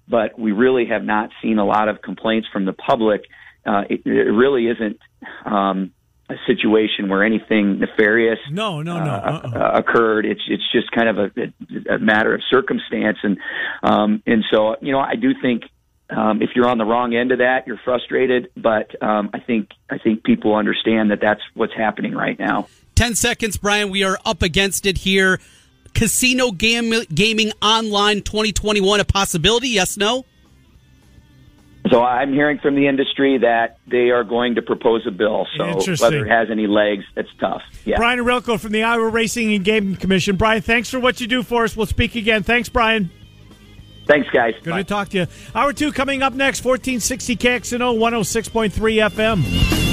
but we really have not seen a lot of complaints from the public uh, it, it really isn't um, a situation where anything nefarious no no no uh, uh, occurred. It's it's just kind of a, a matter of circumstance, and um, and so you know I do think um, if you're on the wrong end of that, you're frustrated. But um, I think I think people understand that that's what's happening right now. Ten seconds, Brian. We are up against it here. Casino game, gaming online 2021 a possibility? Yes, no. So I'm hearing from the industry that they are going to propose a bill. So whether it has any legs, it's tough. Yeah. Brian Ohorilko from the Iowa Racing and Gaming Commission. Brian, thanks for what you do for us. We'll speak again. Thanks, Brian. Thanks, guys. Good Bye. to talk to you. Hour two coming up next, 1460 KXNO 106.3 FM.